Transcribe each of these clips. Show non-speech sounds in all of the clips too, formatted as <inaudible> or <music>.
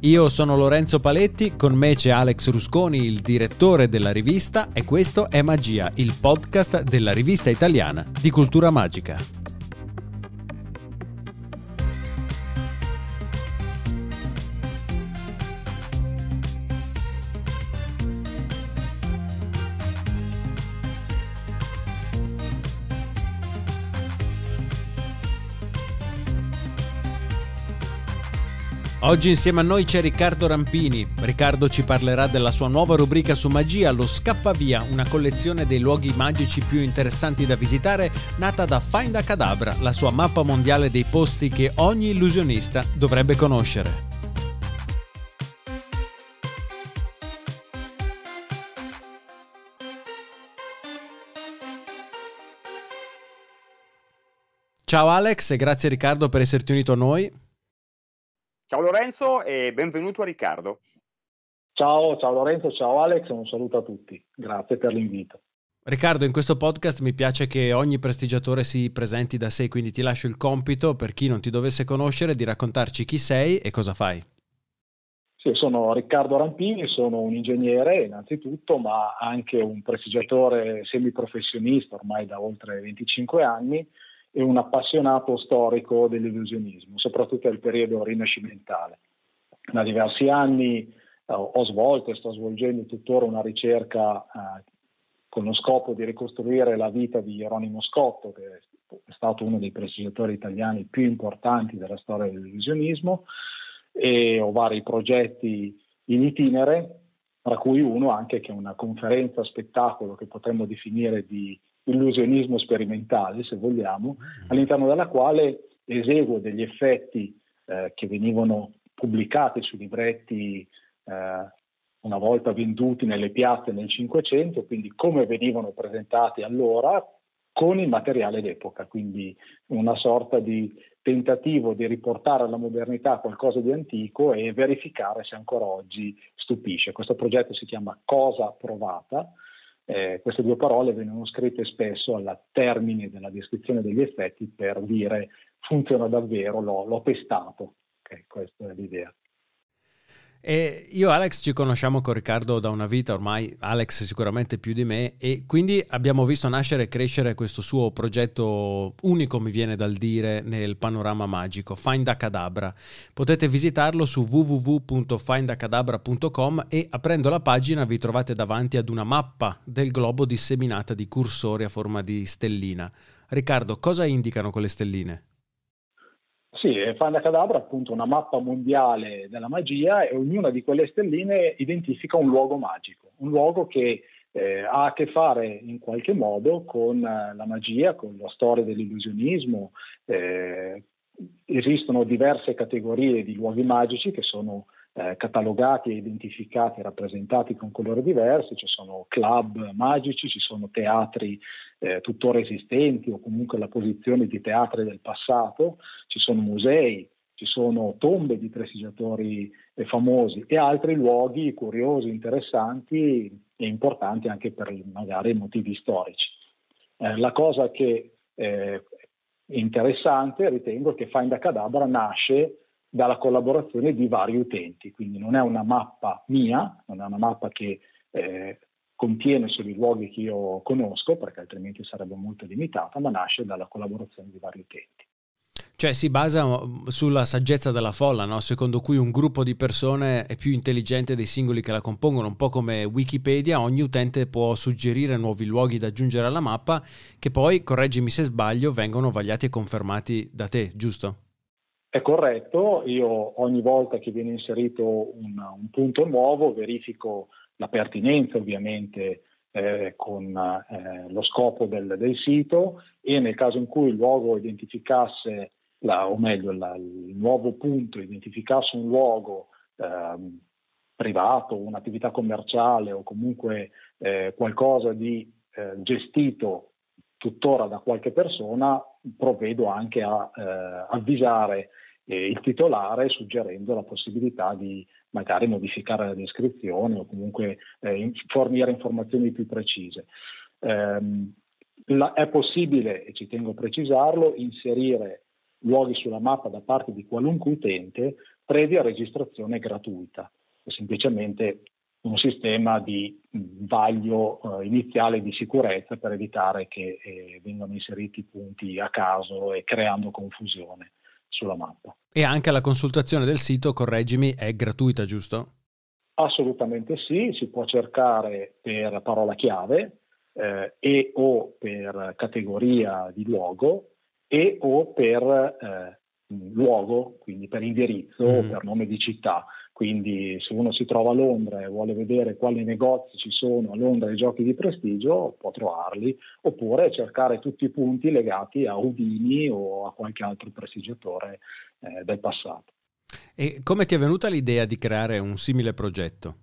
Io sono Lorenzo Paletti, con me c'è Alex Rusconi, il direttore della rivista, e questo è Magia, il podcast della rivista italiana di cultura magica. Oggi insieme a noi c'è Riccardo Rampini. Riccardo ci parlerà della sua nuova rubrica su magia, lo Scappavia, una collezione dei luoghi magici più interessanti da visitare, nata da Find a Cadabra, la sua mappa mondiale dei posti che ogni illusionista dovrebbe conoscere. Ciao Alex e grazie Riccardo per esserti unito a noi. Ciao Lorenzo e benvenuto a Riccardo. Ciao, ciao Lorenzo, ciao Alex, un saluto a tutti. Grazie per l'invito. Riccardo, in questo podcast mi piace che ogni prestigiatore si presenti da sé, quindi ti lascio il compito, per chi non ti dovesse conoscere, di raccontarci chi sei e cosa fai. Sì, sono Riccardo Rampini, sono un ingegnere innanzitutto, ma anche un prestigiatore semiprofessionista ormai da oltre 25 anni e un appassionato storico dell'illusionismo, soprattutto del periodo rinascimentale. Da diversi anni eh, ho svolto e sto svolgendo tuttora una ricerca eh, con lo scopo di ricostruire la vita di Geronimo Scotto, che è stato uno dei prestigiatori italiani più importanti della storia dell'illusionismo, e ho vari progetti in itinere, tra cui uno anche che è una conferenza spettacolo che potremmo definire di illusionismo sperimentale, se vogliamo, mm. all'interno della quale eseguo degli effetti eh, che venivano pubblicati su libretti eh, una volta venduti nelle piazze nel Cinquecento, quindi come venivano presentati allora con il materiale d'epoca, quindi una sorta di tentativo di riportare alla modernità qualcosa di antico e verificare se ancora oggi stupisce. Questo progetto si chiama Cosa Provata eh, queste due parole vengono scritte spesso alla termine della descrizione degli effetti per dire funziona davvero, l'ho, l'ho testato. Okay, questa è l'idea. E io e Alex ci conosciamo con Riccardo da una vita, ormai Alex sicuramente più di me, e quindi abbiamo visto nascere e crescere questo suo progetto unico, mi viene dal dire, nel panorama magico, Find a Cadabra. Potete visitarlo su www.findacadabra.com e aprendo la pagina vi trovate davanti ad una mappa del globo disseminata di cursori a forma di stellina. Riccardo, cosa indicano quelle stelline? Sì, Fanda Cadabra è appunto una mappa mondiale della magia e ognuna di quelle stelline identifica un luogo magico, un luogo che eh, ha a che fare in qualche modo con eh, la magia, con la storia dell'illusionismo. Eh, esistono diverse categorie di luoghi magici che sono eh, catalogati e identificati e rappresentati con colori diversi, ci sono club magici, ci sono teatri eh, tuttora esistenti o comunque la posizione di teatri del passato, ci sono musei, ci sono tombe di prestigiatori eh, famosi e altri luoghi curiosi, interessanti e importanti anche per magari motivi storici. Eh, la cosa che è interessante ritengo che Find a Cadabra nasce dalla collaborazione di vari utenti, quindi non è una mappa mia, non è una mappa che eh, contiene solo i luoghi che io conosco, perché altrimenti sarebbe molto limitata, ma nasce dalla collaborazione di vari utenti. Cioè si basa mm, sulla saggezza della folla, no? secondo cui un gruppo di persone è più intelligente dei singoli che la compongono, un po' come Wikipedia, ogni utente può suggerire nuovi luoghi da aggiungere alla mappa che poi, correggimi se sbaglio, vengono vagliati e confermati da te, giusto? È corretto, io ogni volta che viene inserito un, un punto nuovo verifico la pertinenza ovviamente eh, con eh, lo scopo del, del, sito e nel caso in cui il luogo identificasse, la, o meglio la, il nuovo punto identificasse un luogo eh, privato, un'attività commerciale o comunque eh, qualcosa di eh, gestito tuttora da qualche persona, provvedo anche a eh, avvisare eh, il titolare suggerendo la possibilità di magari modificare la descrizione o comunque eh, fornire informazioni più precise. Ehm, la, è possibile, e ci tengo a precisarlo, inserire luoghi sulla mappa da parte di qualunque utente previa registrazione gratuita, è semplicemente un sistema di vaglio eh, iniziale di sicurezza per evitare che eh, vengano inseriti punti a caso e creando confusione sulla mappa. E anche la consultazione del sito, correggimi, è gratuita, giusto? Assolutamente sì, si può cercare per parola chiave eh, e o per categoria di luogo e o per eh, luogo, quindi per indirizzo mm. o per nome di città. Quindi se uno si trova a Londra e vuole vedere quali negozi ci sono a Londra ai giochi di prestigio, può trovarli, oppure cercare tutti i punti legati a Udini o a qualche altro prestigiatore eh, del passato. E come ti è venuta l'idea di creare un simile progetto?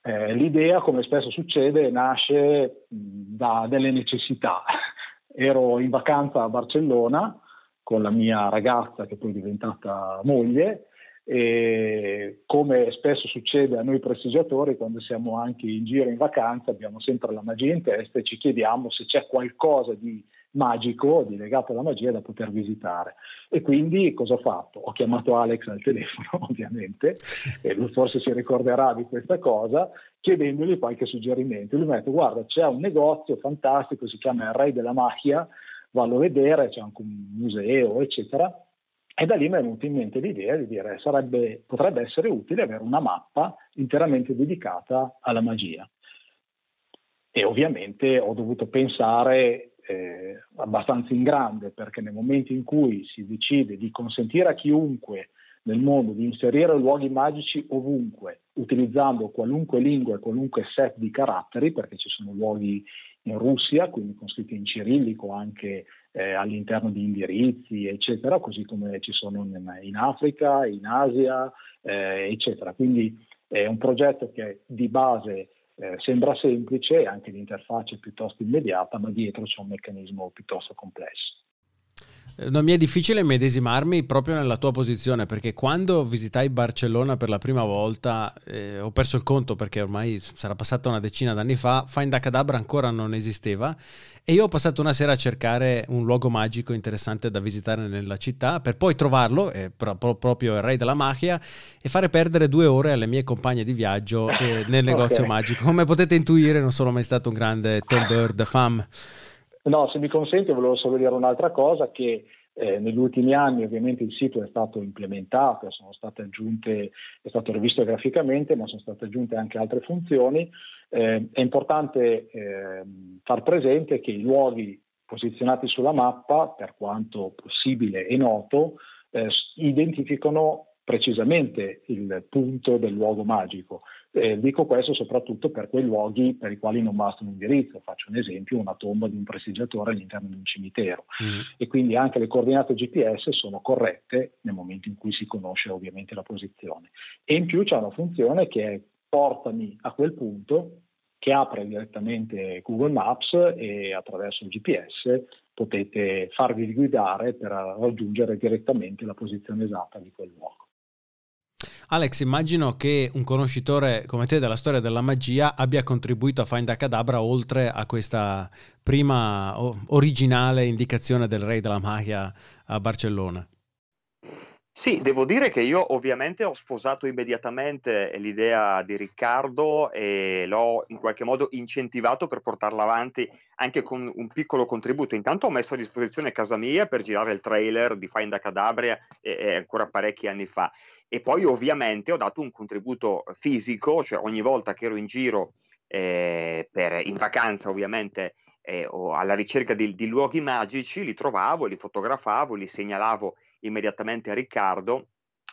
Eh, l'idea, come spesso succede, nasce da delle necessità. <laughs> Ero in vacanza a Barcellona con la mia ragazza, che poi è diventata moglie, e come spesso succede a noi prestigiatori, quando siamo anche in giro in vacanza, abbiamo sempre la magia in testa e ci chiediamo se c'è qualcosa di magico, di legato alla magia da poter visitare. E quindi cosa ho fatto? Ho chiamato Alex al telefono, <laughs> ovviamente, e lui forse si ricorderà di questa cosa, chiedendogli qualche suggerimento. Lui mi ha detto, guarda, c'è un negozio fantastico, si chiama Il Re della Macchia, vallo a vedere, c'è anche un museo, eccetera e da lì mi è venuta in mente l'idea di dire sarebbe, potrebbe essere utile avere una mappa interamente dedicata alla magia. E ovviamente ho dovuto pensare eh, abbastanza in grande perché nel momento in cui si decide di consentire a chiunque nel mondo di inserire luoghi magici ovunque, utilizzando qualunque lingua e qualunque set di caratteri, perché ci sono luoghi in Russia, quindi con scritti in cirillico anche eh, all'interno di indirizzi, eccetera, così come ci sono in, in Africa, in Asia, eh, eccetera. Quindi è un progetto che di base eh, sembra semplice, anche l'interfaccia è piuttosto immediata, ma dietro c'è un meccanismo piuttosto complesso. Non mi è difficile medesimarmi proprio nella tua posizione perché quando visitai Barcellona per la prima volta eh, ho perso il conto perché ormai sarà passata una decina d'anni fa, Find Cadabra ancora non esisteva e io ho passato una sera a cercare un luogo magico interessante da visitare nella città per poi trovarlo, eh, pro- proprio il re della magia, e fare perdere due ore alle mie compagne di viaggio eh, nel negozio okay. magico. Come potete intuire non sono mai stato un grande tombeur de femme. No, se mi consente volevo solo dire un'altra cosa che eh, negli ultimi anni ovviamente il sito è stato implementato, sono state aggiunte, è stato rivisto graficamente, ma sono state aggiunte anche altre funzioni. Eh, è importante eh, far presente che i luoghi posizionati sulla mappa, per quanto possibile e noto, eh, identificano precisamente il punto del luogo magico. Eh, dico questo soprattutto per quei luoghi per i quali non basta un indirizzo. Faccio un esempio, una tomba di un prestigiatore all'interno di un cimitero. Mm. E quindi anche le coordinate GPS sono corrette nel momento in cui si conosce ovviamente la posizione. E in più c'è una funzione che è portami a quel punto che apre direttamente Google Maps e attraverso il GPS potete farvi guidare per raggiungere direttamente la posizione esatta di quel luogo. Alex, immagino che un conoscitore come te della storia della magia abbia contribuito a Find a Cadabra oltre a questa prima originale indicazione del re della magia a Barcellona. Sì, devo dire che io ovviamente ho sposato immediatamente l'idea di Riccardo e l'ho in qualche modo incentivato per portarla avanti anche con un piccolo contributo. Intanto ho messo a disposizione casa mia per girare il trailer di Find a Cadabria e, e ancora parecchi anni fa e poi ovviamente ho dato un contributo fisico, cioè ogni volta che ero in giro eh, per, in vacanza ovviamente eh, o alla ricerca di, di, luoghi magici, li trovavo, li fotografavo, li segnalavo immediatamente a Riccardo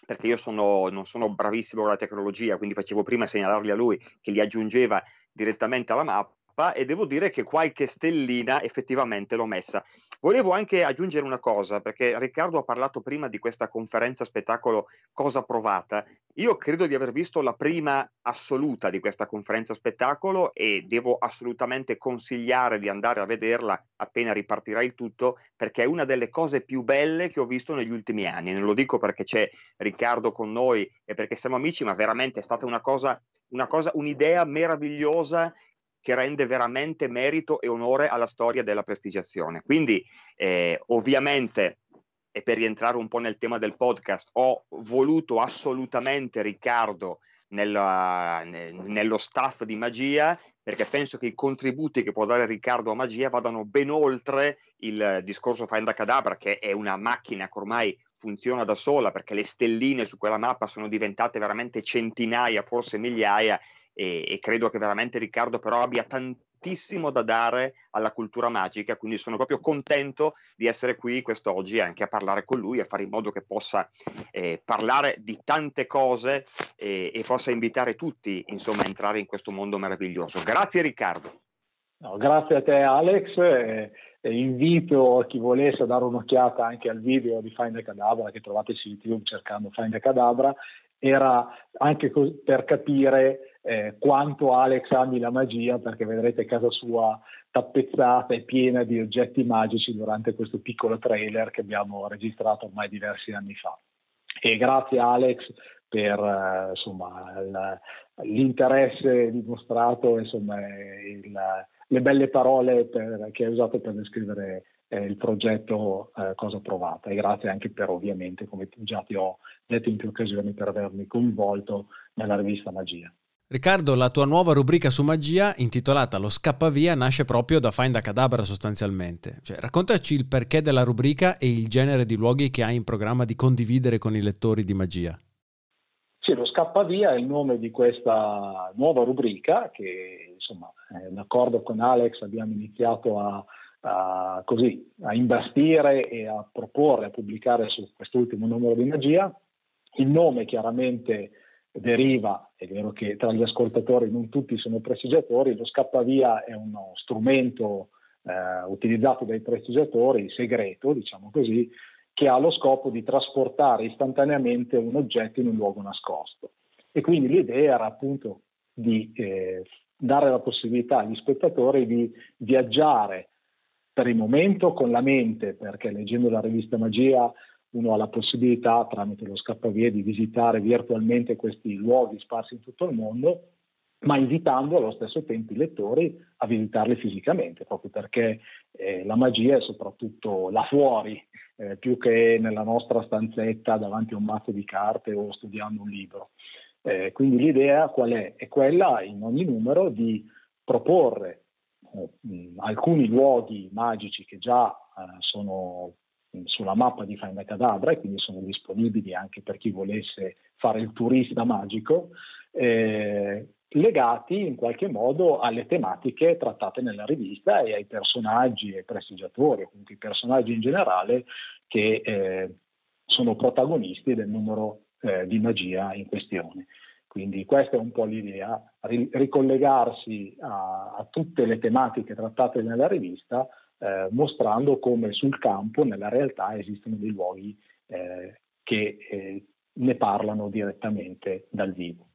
perché io sono, non sono bravissimo con la tecnologia, quindi facevo prima segnalarli a lui che li aggiungeva direttamente alla mappa e devo dire che qualche stellina effettivamente l'ho messa. Volevo anche aggiungere una cosa, perché Riccardo ha parlato prima di questa conferenza spettacolo Cosa Provata. Io credo di aver visto la prima assoluta di questa conferenza spettacolo e devo assolutamente consigliare di andare a vederla appena ripartirà il tutto, perché è una delle cose più belle che ho visto negli ultimi anni. Non lo dico perché c'è Riccardo con noi e perché siamo amici, ma veramente è stata una cosa, una cosa un'idea meravigliosa che rende veramente merito e onore alla storia della prestigiazione. Quindi eh, ovviamente e per rientrare un po' nel tema del podcast, ho voluto assolutamente Riccardo nella, nello staff di Magia perché penso che i contributi che può dare Riccardo a Magia vadano ben oltre il discorso Find Cadabra, che è una macchina che ormai funziona da sola perché le stelline su quella mappa sono diventate veramente centinaia, forse migliaia e, e credo che veramente Riccardo però abbia tanti tantissimo da dare alla cultura magica, quindi sono proprio contento di essere qui quest'oggi anche a parlare con lui e fare in modo che possa eh, parlare di tante cose eh, e possa invitare tutti insomma a entrare in questo mondo meraviglioso. Grazie Riccardo. No, grazie a te Alex. Invito chi volesse a dare un'occhiata anche al video di Find the Cadabra che trovate su YouTube cercando Find the Cadabra. Era anche per capire eh, quanto Alex ami la magia, perché vedrete casa sua tappezzata e piena di oggetti magici durante questo piccolo trailer che abbiamo registrato ormai diversi anni fa. E grazie Alex per eh, insomma, il, l'interesse dimostrato, insomma, il, le belle parole per, che hai usato per descrivere eh, il progetto eh, Cosa Provata e grazie anche per ovviamente, come già ti ho detto in più occasioni, per avermi coinvolto nella rivista Magia. Riccardo, la tua nuova rubrica su magia, intitolata Lo scappavia, nasce proprio da Find a Cadabra sostanzialmente. Cioè, raccontaci il perché della rubrica e il genere di luoghi che hai in programma di condividere con i lettori di magia. Sì, lo scappavia è il nome di questa nuova rubrica che, insomma, d'accordo con Alex abbiamo iniziato a, a, così, a imbastire e a proporre, a pubblicare su quest'ultimo numero di magia. Il nome chiaramente deriva, è vero che tra gli ascoltatori non tutti sono prestigiatori, lo scappavia è uno strumento eh, utilizzato dai prestigiatori, segreto, diciamo così, che ha lo scopo di trasportare istantaneamente un oggetto in un luogo nascosto. E quindi l'idea era appunto di eh, dare la possibilità agli spettatori di viaggiare per il momento con la mente, perché leggendo la rivista Magia uno ha la possibilità tramite lo scappavia di visitare virtualmente questi luoghi sparsi in tutto il mondo, ma invitando allo stesso tempo i lettori a visitarli fisicamente, proprio perché eh, la magia è soprattutto là fuori, eh, più che nella nostra stanzetta davanti a un mazzo di carte o studiando un libro. Eh, quindi l'idea qual è? È quella in ogni numero di proporre eh, alcuni luoghi magici che già eh, sono sulla mappa di Find a Cadabra e quindi sono disponibili anche per chi volesse fare il turista magico, eh, legati in qualche modo alle tematiche trattate nella rivista e ai personaggi e prestigiatori, o comunque i personaggi in generale che eh, sono protagonisti del numero eh, di magia in questione. Quindi questa è un po' l'idea, ricollegarsi a, a tutte le tematiche trattate nella rivista eh, mostrando come sul campo, nella realtà, esistono dei luoghi eh, che eh, ne parlano direttamente dal vivo.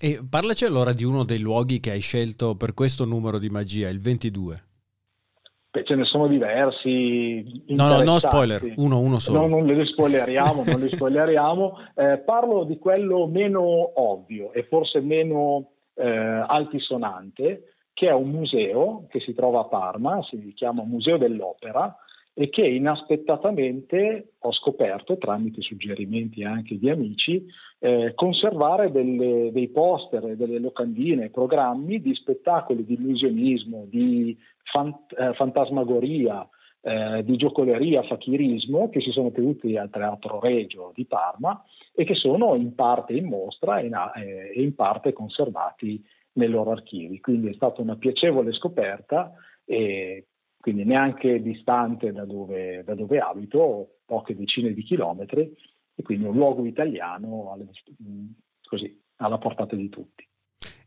E parlaci allora di uno dei luoghi che hai scelto per questo numero di magia, il 22. Beh, ce ne sono diversi. No, no, no spoiler, uno, uno solo. No, non li spoileriamo, non li spoileriamo. <laughs> Eh, parlo di quello meno ovvio e forse meno eh, altisonante, che è un museo che si trova a Parma, si chiama Museo dell'Opera e che inaspettatamente ho scoperto, tramite suggerimenti anche di amici, eh, conservare delle, dei poster, delle locandine, programmi di spettacoli di illusionismo, di fant- eh, fantasmagoria, eh, di giocoleria, fachirismo che si sono tenuti al Teatro Regio di Parma e che sono in parte in mostra e in, eh, in parte conservati nei loro archivi. Quindi è stata una piacevole scoperta e quindi neanche distante da dove, da dove abito, poche decine di chilometri, e quindi un luogo italiano alle, così, alla portata di tutti.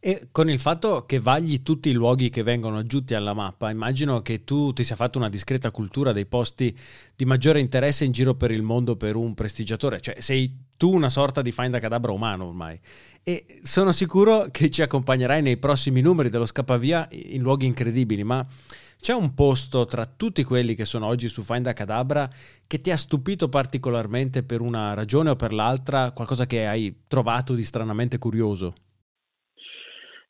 E con il fatto che vagli tutti i luoghi che vengono aggiunti alla mappa, immagino che tu ti sia fatto una discreta cultura dei posti di maggiore interesse in giro per il mondo per un prestigiatore, cioè sei tu una sorta di find a cadabra umano ormai. E sono sicuro che ci accompagnerai nei prossimi numeri dello scappavia in luoghi incredibili, ma c'è un posto tra tutti quelli che sono oggi su Find a Cadabra che ti ha stupito particolarmente per una ragione o per l'altra, qualcosa che hai trovato di stranamente curioso?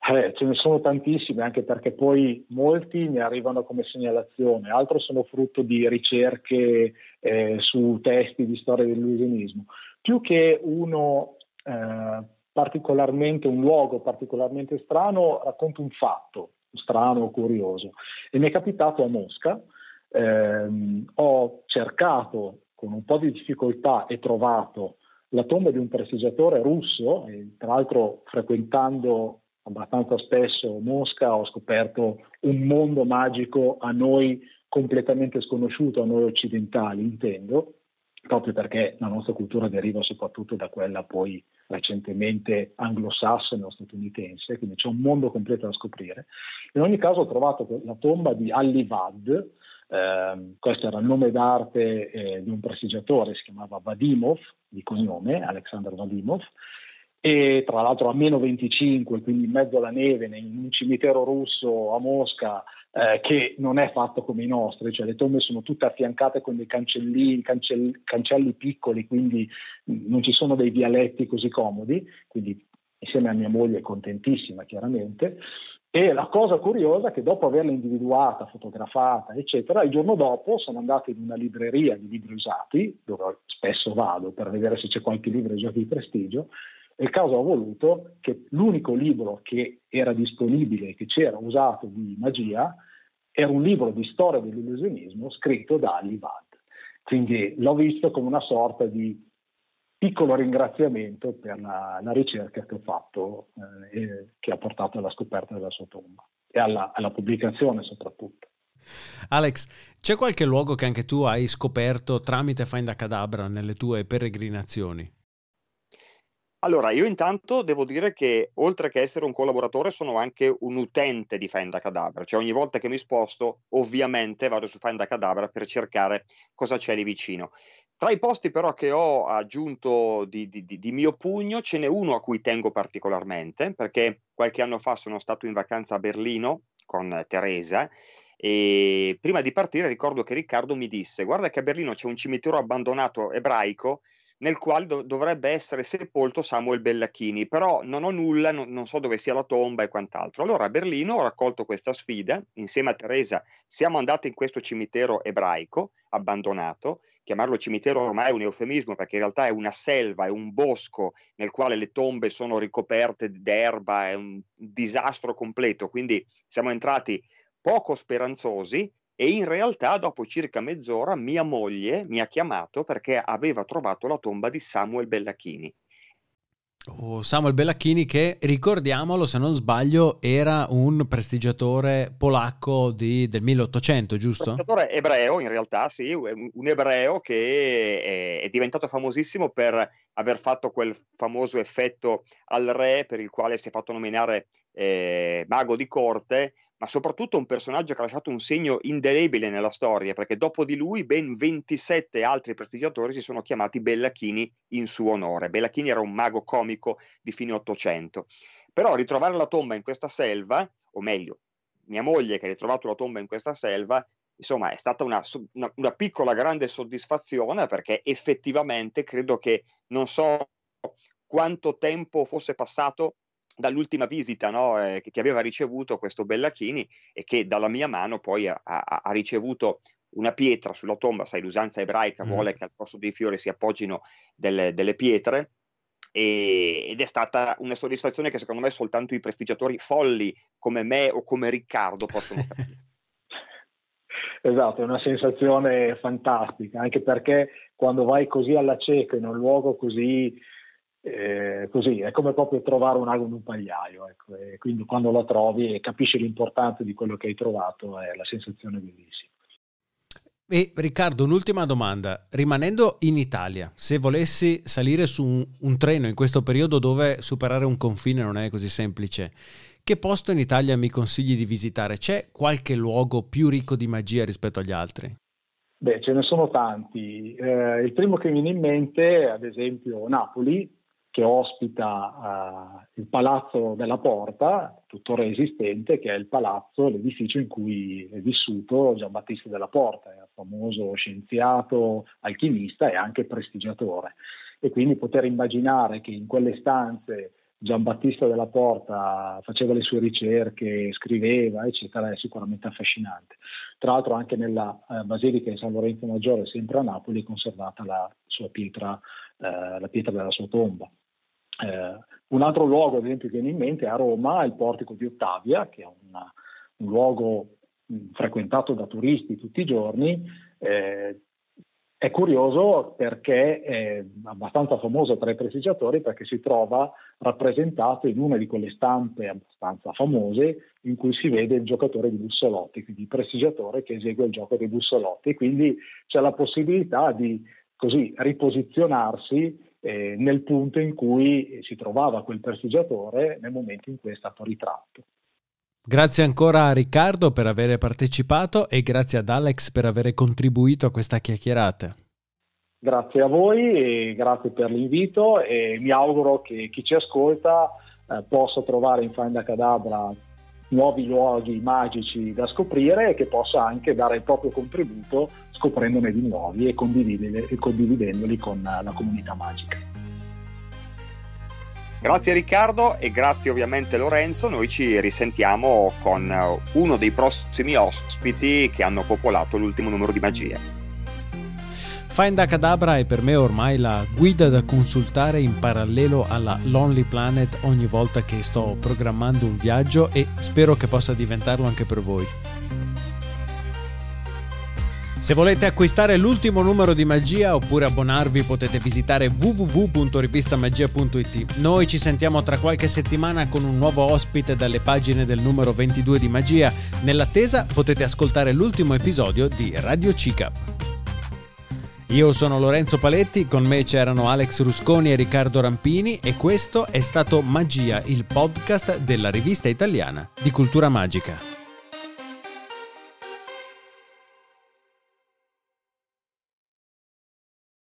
Eh, ce ne sono tantissime, anche perché poi molti ne arrivano come segnalazione, altri sono frutto di ricerche eh, su testi di storia dell'illusionismo. Più che uno eh, particolarmente, un luogo particolarmente strano, racconto un fatto strano o curioso. E mi è capitato a Mosca, ehm, ho cercato con un po' di difficoltà e trovato la tomba di un prestigiatore russo, tra l'altro frequentando abbastanza spesso Mosca ho scoperto un mondo magico a noi completamente sconosciuto, a noi occidentali intendo, proprio perché la nostra cultura deriva soprattutto da quella poi recentemente anglosassone o statunitense, quindi c'è un mondo completo da scoprire. In ogni caso ho trovato la tomba di Alivad, eh, questo era il nome d'arte eh, di un prestigiatore, si chiamava Vadimov, di cognome, Alexander Vadimov, e tra l'altro a meno 25, quindi in mezzo alla neve, in un cimitero russo a Mosca, eh, che non è fatto come i nostri, cioè le tombe sono tutte affiancate con dei cancellini, cancell- cancelli piccoli, quindi non ci sono dei vialetti così comodi, quindi insieme a mia moglie contentissima chiaramente. E la cosa curiosa è che dopo averla individuata, fotografata, eccetera, il giorno dopo sono andato in una libreria di libri usati, dove spesso vado per vedere se c'è qualche libro usato di prestigio, e il caso ha voluto che l'unico libro che era disponibile, che c'era usato di magia, era un libro di storia dell'illusionismo scritto da Ali Bad. Quindi l'ho visto come una sorta di piccolo ringraziamento per la, la ricerca che ho fatto eh, e che ha portato alla scoperta della sua tomba e alla, alla pubblicazione soprattutto. Alex, c'è qualche luogo che anche tu hai scoperto tramite Find a Cadabra nelle tue peregrinazioni? Allora, io intanto devo dire che oltre che essere un collaboratore sono anche un utente di Find a Cadabra, cioè ogni volta che mi sposto ovviamente vado su Find a Cadabra per cercare cosa c'è lì vicino. Tra i posti però che ho aggiunto di, di, di mio pugno ce n'è uno a cui tengo particolarmente perché qualche anno fa sono stato in vacanza a Berlino con Teresa e prima di partire ricordo che Riccardo mi disse guarda che a Berlino c'è un cimitero abbandonato ebraico nel quale do- dovrebbe essere sepolto Samuel Bellacchini, però non ho nulla, non, non, so dove sia la tomba e quant'altro. Allora a Berlino ho raccolto questa sfida, insieme a Teresa siamo andati in questo cimitero ebraico abbandonato, chiamarlo cimitero ormai è un eufemismo perché in realtà è una selva, è un bosco nel quale le tombe sono ricoperte d'erba, è un disastro completo, quindi siamo entrati poco speranzosi e in realtà dopo circa mezz'ora mia moglie mi ha chiamato perché aveva trovato la tomba di Samuel Bellacchini. Oh, Samuel Bellacchini che, ricordiamolo se non sbaglio, era un prestigiatore polacco di, del 1800, giusto? Un prestigiatore ebreo in realtà, sì, un ebreo che è, è diventato famosissimo per aver fatto quel famoso effetto al re per il quale si è fatto nominare eh, mago di corte ma soprattutto un personaggio che ha lasciato un segno indelebile nella storia, perché dopo di lui ben 27 altri prestigiatori si sono chiamati Bellachini in suo onore. Bellachini era un mago comico di fine Ottocento. Però ritrovare la tomba in questa selva, o meglio, mia moglie che ha ritrovato la tomba in questa selva, insomma, è stata una, una, una piccola grande soddisfazione perché effettivamente credo che non so quanto tempo fosse passato dall'ultima visita no, eh, che, che, aveva ricevuto questo Bellachini e che dalla mia mano poi ha, ha, ha ricevuto una pietra sulla tomba, sai l'usanza ebraica mm. vuole che al posto dei fiori si appoggino delle, delle pietre e, ed è stata una soddisfazione che secondo me soltanto i prestigiatori folli come me o come Riccardo possono capire. <laughs> Esatto, è una sensazione fantastica, anche perché quando vai così alla cieca in un luogo così eh, così è come proprio trovare un ago in un pagliaio ecco. quindi quando lo trovi e capisci l'importanza di quello che hai trovato è la sensazione bellissima e Riccardo, un'ultima domanda. Rimanendo in Italia, se volessi salire su un, un, treno in questo periodo dove superare un confine non è così semplice, che posto in Italia mi consigli di visitare? C'è qualche luogo più ricco di magia rispetto agli altri? Beh, ce ne sono tanti. Eh, il primo che mi viene in mente ad esempio Napoli, che ospita uh, il Palazzo della Porta, tuttora esistente, che è il palazzo, l'edificio in cui è vissuto Giambattista della Porta, un famoso scienziato, alchimista e anche prestigiatore. E quindi poter immaginare che in quelle stanze Giambattista della Porta faceva le sue ricerche, scriveva, eccetera, è sicuramente affascinante. Tra l'altro anche nella eh, Basilica di San Lorenzo Maggiore, sempre a Napoli, è conservata la sua pietra, eh, la pietra della sua tomba. Eh, un altro luogo, ad esempio, che viene in mente a Roma è il portico di Ottavia, che è una, un luogo mh, frequentato da turisti tutti i giorni, eh, è curioso perché è abbastanza famoso tra i prestigiatori perché si trova rappresentato in una di quelle stampe abbastanza famose in cui si vede il giocatore di bussolotti, quindi il prestigiatore che esegue il gioco dei bussolotti. Quindi c'è la possibilità di così riposizionarsi eh, nel punto in cui si trovava quel prestigiatore nel momento in cui è stato ritratto. Grazie ancora a Riccardo per aver partecipato e grazie ad Alex per aver contribuito a questa chiacchierata. Grazie a voi e grazie per l'invito e mi auguro che chi ci ascolta eh, possa trovare in Find a Cadabra nuovi luoghi magici da scoprire e che possa anche dare il proprio contributo scoprendone di nuovi e, e condividendoli con la comunità magica. Grazie Riccardo e grazie ovviamente Lorenzo, noi ci risentiamo con eh, uno dei prossimi ospiti che hanno popolato l'ultimo numero di magie. Find a Cadabra è per me ormai la guida da consultare in parallelo alla Lonely Planet ogni volta che sto programmando un viaggio e spero che possa diventarlo anche per voi. Se volete acquistare l'ultimo numero di magia oppure abbonarvi potete visitare www.rivistamagia.it. Noi ci sentiamo tra qualche settimana con un nuovo ospite dalle pagine del numero 22 di magia. Nell'attesa potete ascoltare l'ultimo episodio di Radio Cicap. Io sono Lorenzo Paletti, con me c'erano Alex Rusconi e Riccardo Rampini e questo è stato Magia, il podcast della rivista italiana di cultura magica.